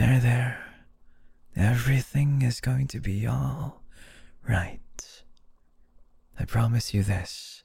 There, there. Everything is going to be all right. I promise you this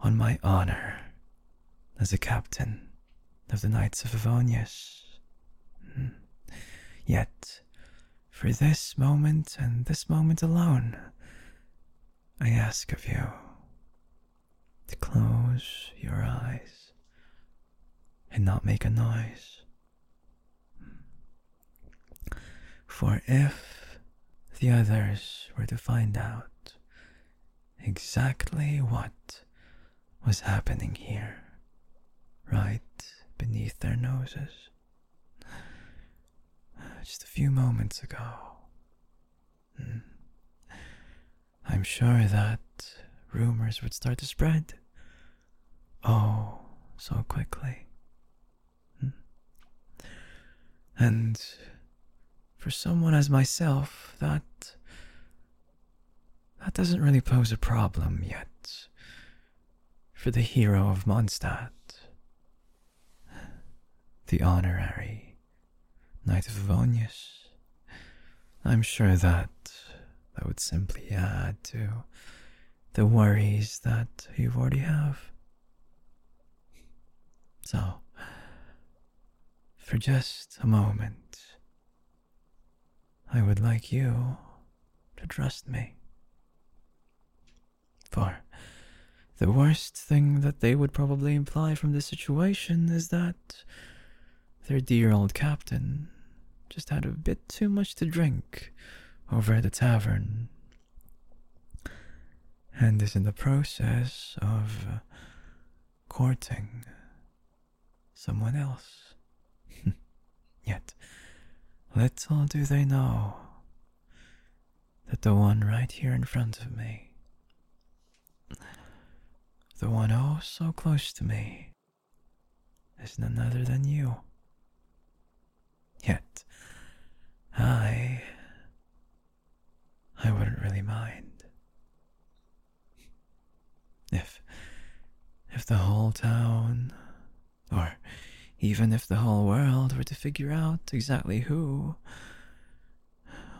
on my honor as a captain of the Knights of Favonius. Hmm. Yet, for this moment and this moment alone, I ask of you to close your eyes and not make a noise. For if the others were to find out exactly what was happening here, right beneath their noses, just a few moments ago, hmm, I'm sure that rumors would start to spread. Oh, so quickly. Hmm. And for someone as myself, that that doesn't really pose a problem yet. For the hero of Mondstadt, the honorary Knight of Favonius, I'm sure that that would simply add to the worries that you already have. So, for just a moment, I would like you to trust me. For the worst thing that they would probably imply from this situation is that their dear old captain just had a bit too much to drink over at the tavern and is in the process of courting someone else. Yet, little do they know that the one right here in front of me, the one oh so close to me, is none other than you. Yet, I. I wouldn't really mind. If. If the whole town, or even if the whole world were to figure out exactly who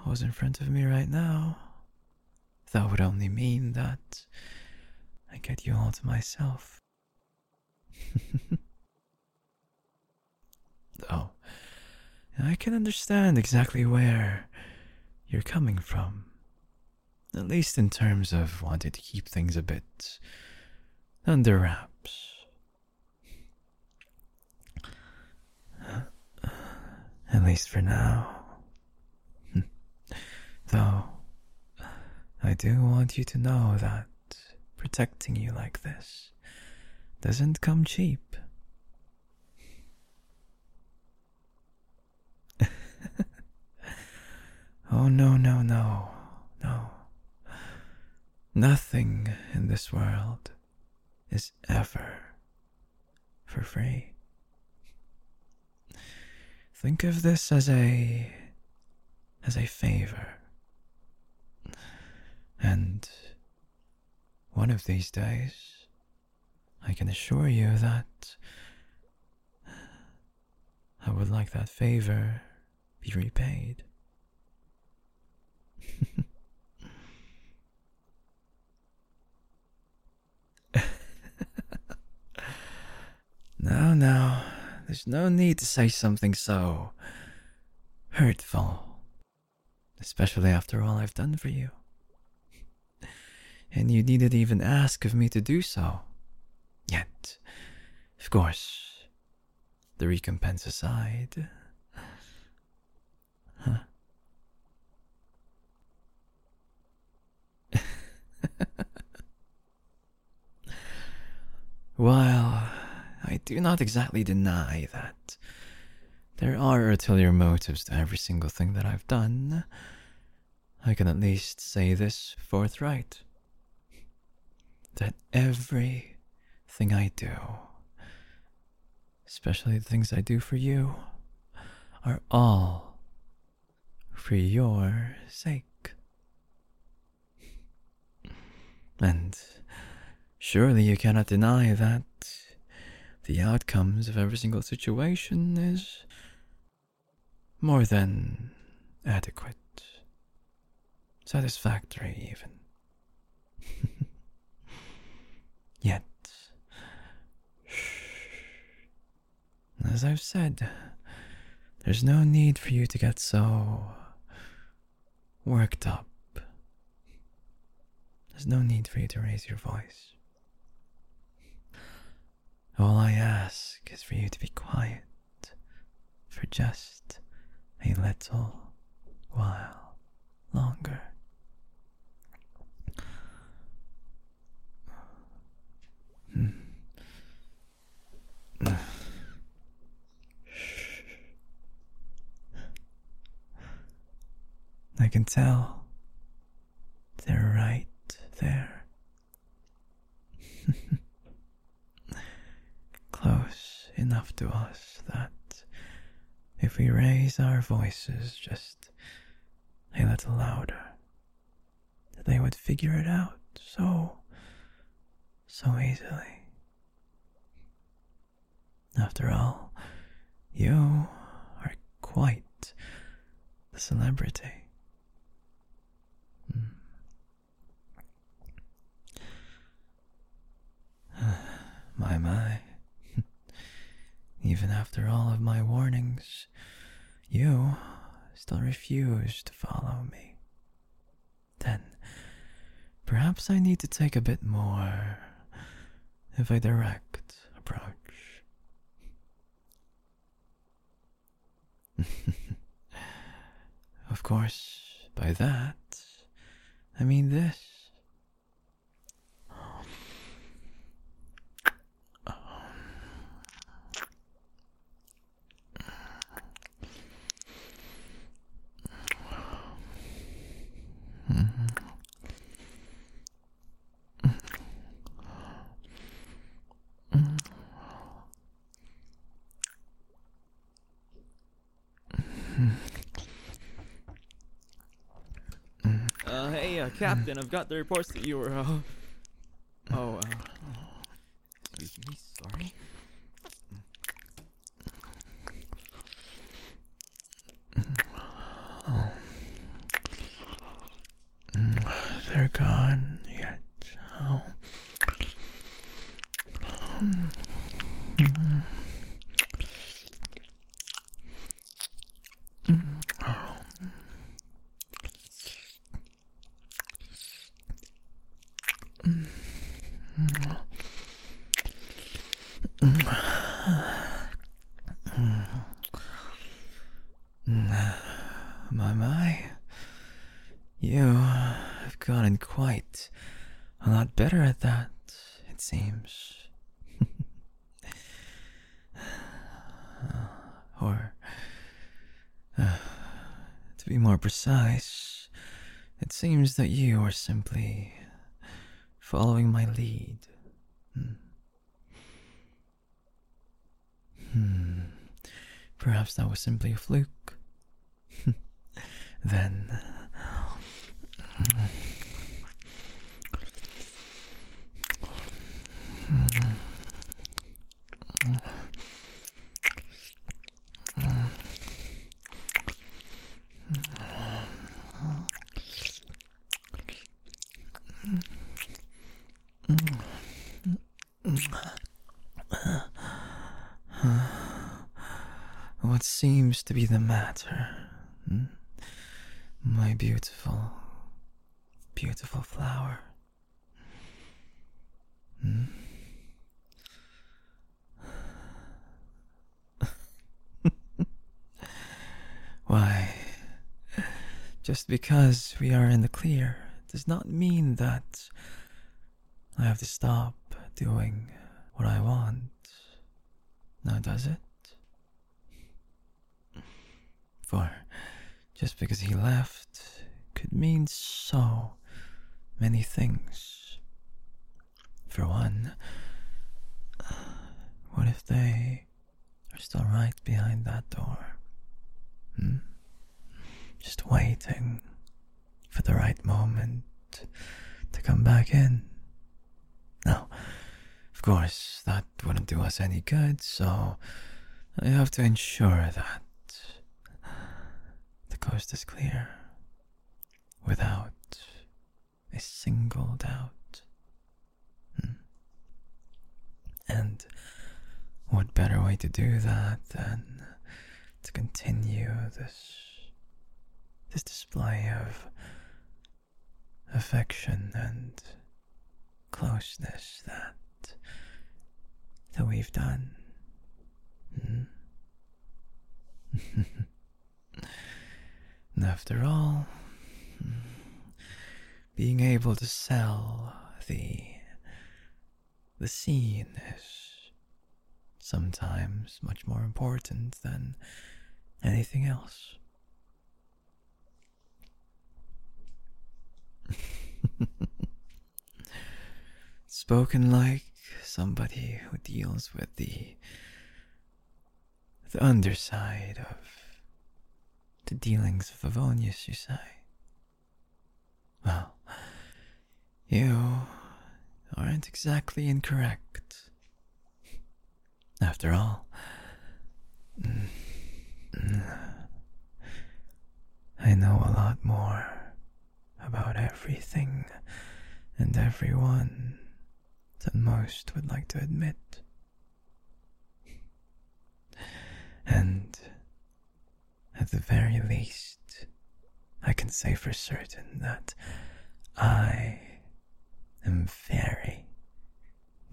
was in front of me right now, that would only mean that I get you all to myself. oh, I can understand exactly where you're coming from. At least in terms of wanting to keep things a bit under wraps. At least for now. Though, I do want you to know that protecting you like this doesn't come cheap. oh, no, no, no, no. Nothing in this world is ever for free. Think of this as a as a favor. And one of these days, I can assure you that I would like that favor be repaid. no, no, there's no need to say something so hurtful, especially after all I've done for you. And you needn't even ask of me to do so. Yet, of course, the recompense aside. Huh. While I do not exactly deny that there are ulterior motives to every single thing that I've done, I can at least say this forthright that everything I do, especially the things I do for you, are all for your sake. And surely you cannot deny that the outcomes of every single situation is more than adequate. Satisfactory, even. Yet, as I've said, there's no need for you to get so worked up. There's no need for you to raise your voice. All I ask is for you to be quiet for just a little while longer. Hmm. I can tell they're right there. Close enough to us that if we raise our voices just a little louder, they would figure it out so, so easily. After all, you are quite the celebrity. Hmm. My, my. Even after all of my warnings, you still refuse to follow me. Then, perhaps I need to take a bit more of a direct approach. of course, by that, I mean this. Uh, Captain, I've got the reports that you were, uh... Oh, uh... Excuse me, sorry. They're gone yet. Oh. My, my. You have gotten quite a lot better at that, it seems. or, uh, to be more precise, it seems that you are simply following my lead. Hmm. Hmm. Perhaps that was simply a fluke. then. What seems to be the matter? hmm? My beautiful, beautiful flower. Hmm? Why, just because we are in the clear does not mean that I have to stop doing what I want. Now, does it? For just because he left could mean so many things. For one, what if they are still right behind that door? Hmm? Just waiting for the right moment to come back in. Now, of course, that wouldn't do us any good, so I have to ensure that coast is clear without a single doubt. Hmm. And what better way to do that than to continue this this display of affection and closeness that that we've done. Hmm? after all, hmm, being able to sell the the scene is sometimes much more important than anything else. Spoken like somebody who deals with the the underside of the dealings of Favonius, you say? Well, you aren't exactly incorrect. After all, mm, I know a lot more about everything and everyone than most would like to admit. And the very least, I can say for certain that I am very,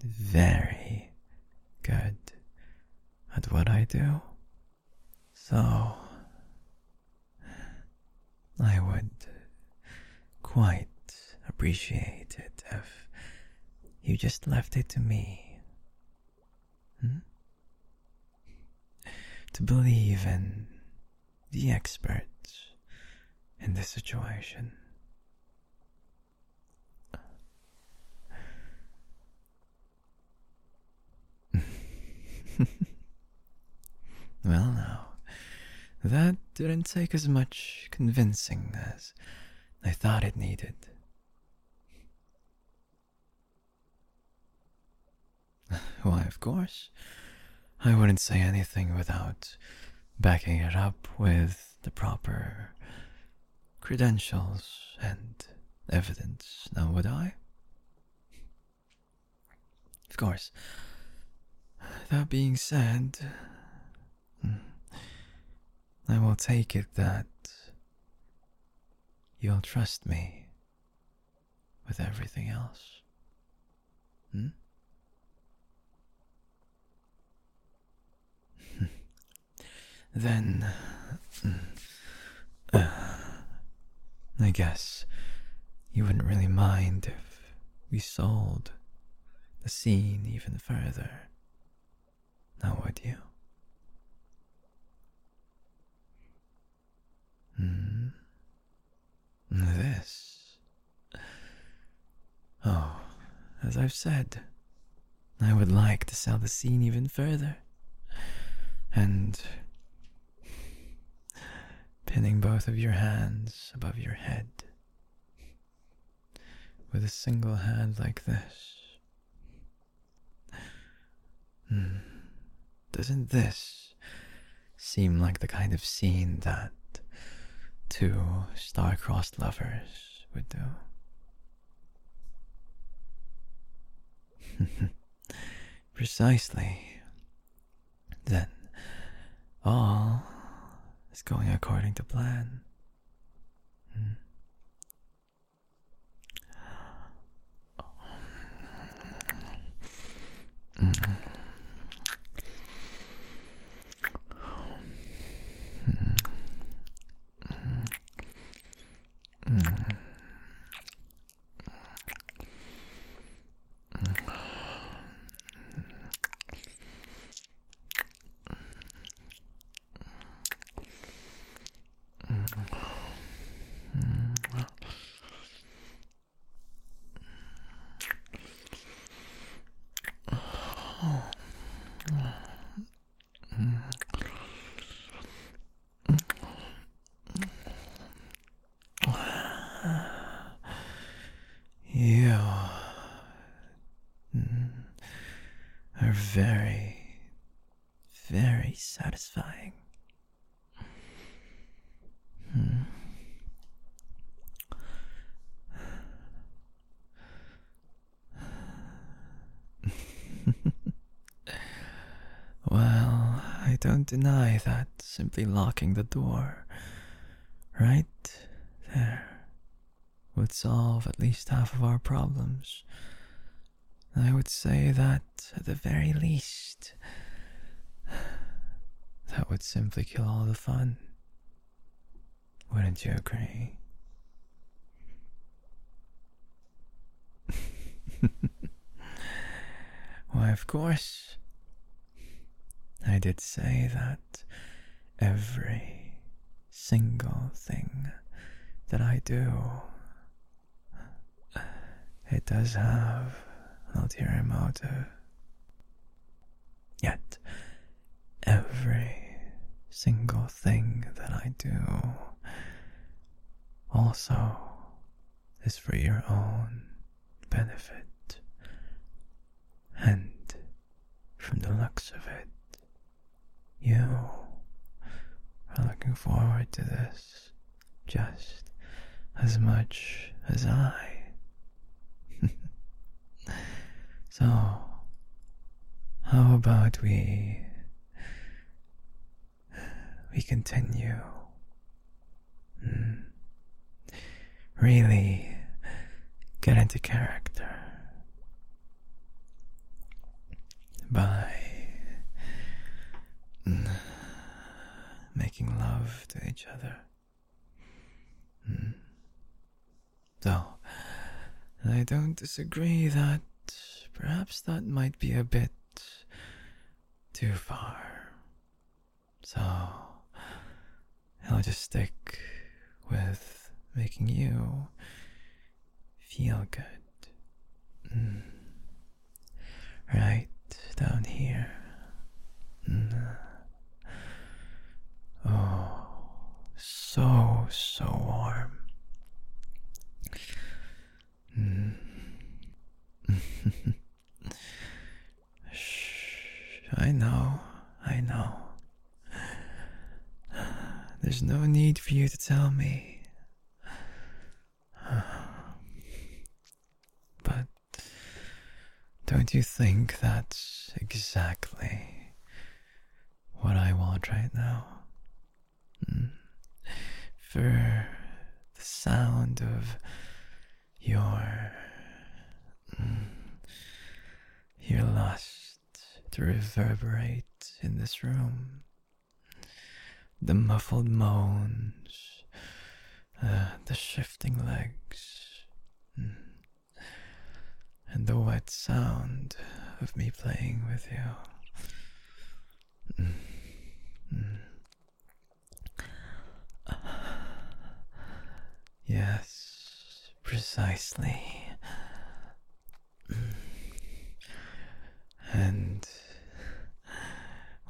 very good at what I do. So, I would quite appreciate it if you just left it to me. Hmm? To believe in the experts in this situation. well, now, that didn't take as much convincing as I thought it needed. Why, of course. I wouldn't say anything without backing it up with the proper credentials and evidence, now would I? Of course. That being said, I will take it that you'll trust me with everything else. Hmm? Then uh, I guess you wouldn't really mind if we sold the scene even further. Now, would you? Hmm? This. Oh, as I've said, I would like to sell the scene even further. And pinning both of your hands above your head with a single hand like this. Hmm. Doesn't this seem like the kind of scene that two star-crossed lovers would do? Precisely. Then all is going according to plan. Hmm. Mm. very, very satisfying. Hmm. well, I don't deny that simply locking the door right there would solve at least half of our problems. I would say that, at the very least, that would simply kill all the fun. Wouldn't you agree? Why, of course. I did say that every single thing that I do, it does have an ulterior motive. Yet, every single thing that I do also is for your own benefit. And from the looks of it, you are looking forward to this just as much as I. so, how about we we continue? Hmm. Really get into character by mm, making love to each other. Mm. So, I don't disagree that perhaps that might be a bit too far. So, I'll just stick with making you feel good. Mm. Right down here. Mm. Oh, so, so I know, I know. There's no need for you to tell me. But don't you think that's exactly what I want right now? Mm. For the sound of your mm, your lust to reverberate in this room. The muffled moans, uh, the shifting legs, mm, and the wet sound of me playing with you. Mm, mm. Yes, precisely. And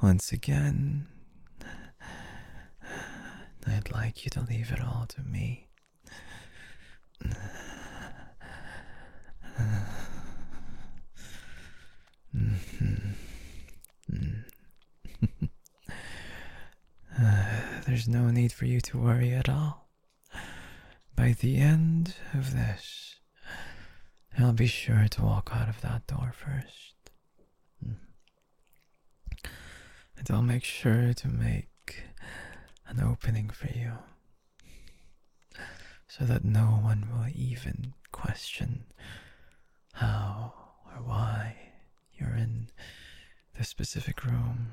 once again, I'd like you to leave it all to me. There's no need for you to worry at all. By the end of this, I'll be sure to walk out of that door first. Mm. And I'll make sure to make an opening for you so that no one will even question how or why you're in this specific room.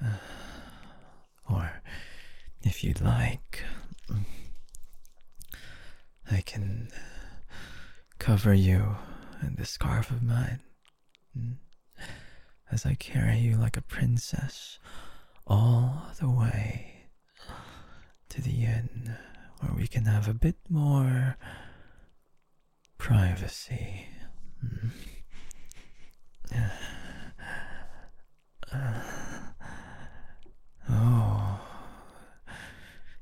Or if you'd like, I can cover you in this scarf of mine as I carry you like a princess all the way to the inn where we can have a bit more privacy. Oh,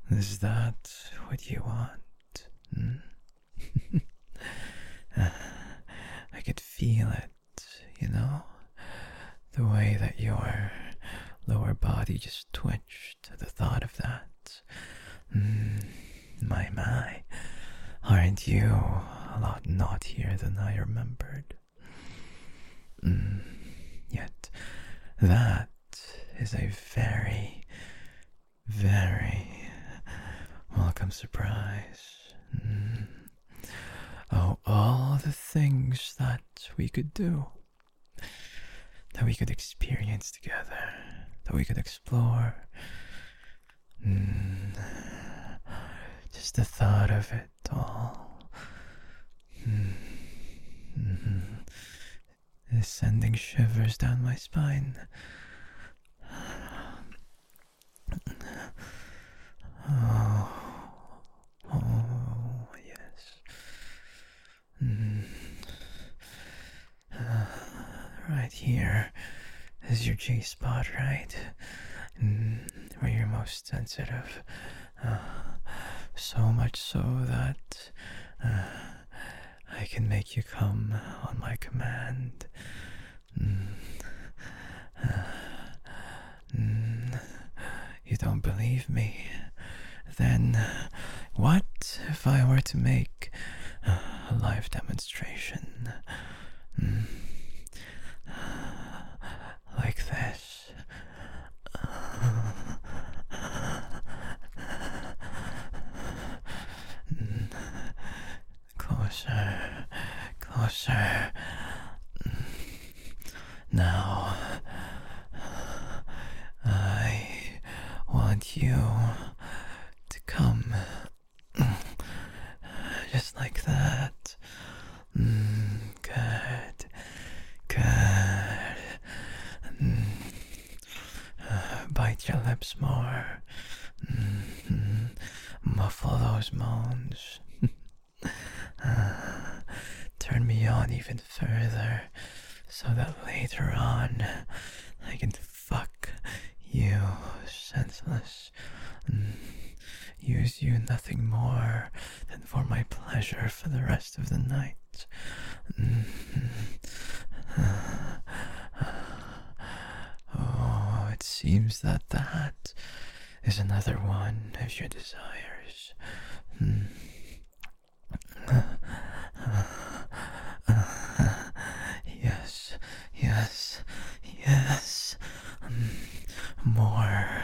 is that what you want? Hmm? I could feel it, you know, the way that your lower body just twitched at the thought of that. Mm, my, my, aren't you a lot naughtier than I remembered? Mm, That is a very, very welcome surprise. Mm. Oh, all the things that we could do, that we could experience together, that we could explore. Mm. Just the thought of it all. Mm. Mhm. Is sending shivers down my spine. Oh, oh yes. Mm. Uh, right here is your G spot, right? Mm, where you're most sensitive. Uh, so much so that uh, I can make you come on my command. Mm. Uh, mm. You don't believe me? Then what if I were to make a live demonstration? Mm. Like this. Closer, closer. Mm. Now, I want you to come just like that. Mm, good, good. Mm. Uh, bite your lips more. Mm, muffle those moans. Uh, turn even further so that later on I can fuck you senseless. Use you nothing more than for my pleasure for the rest of the night. Oh, it seems that that is another one of your desires. Hmm. more.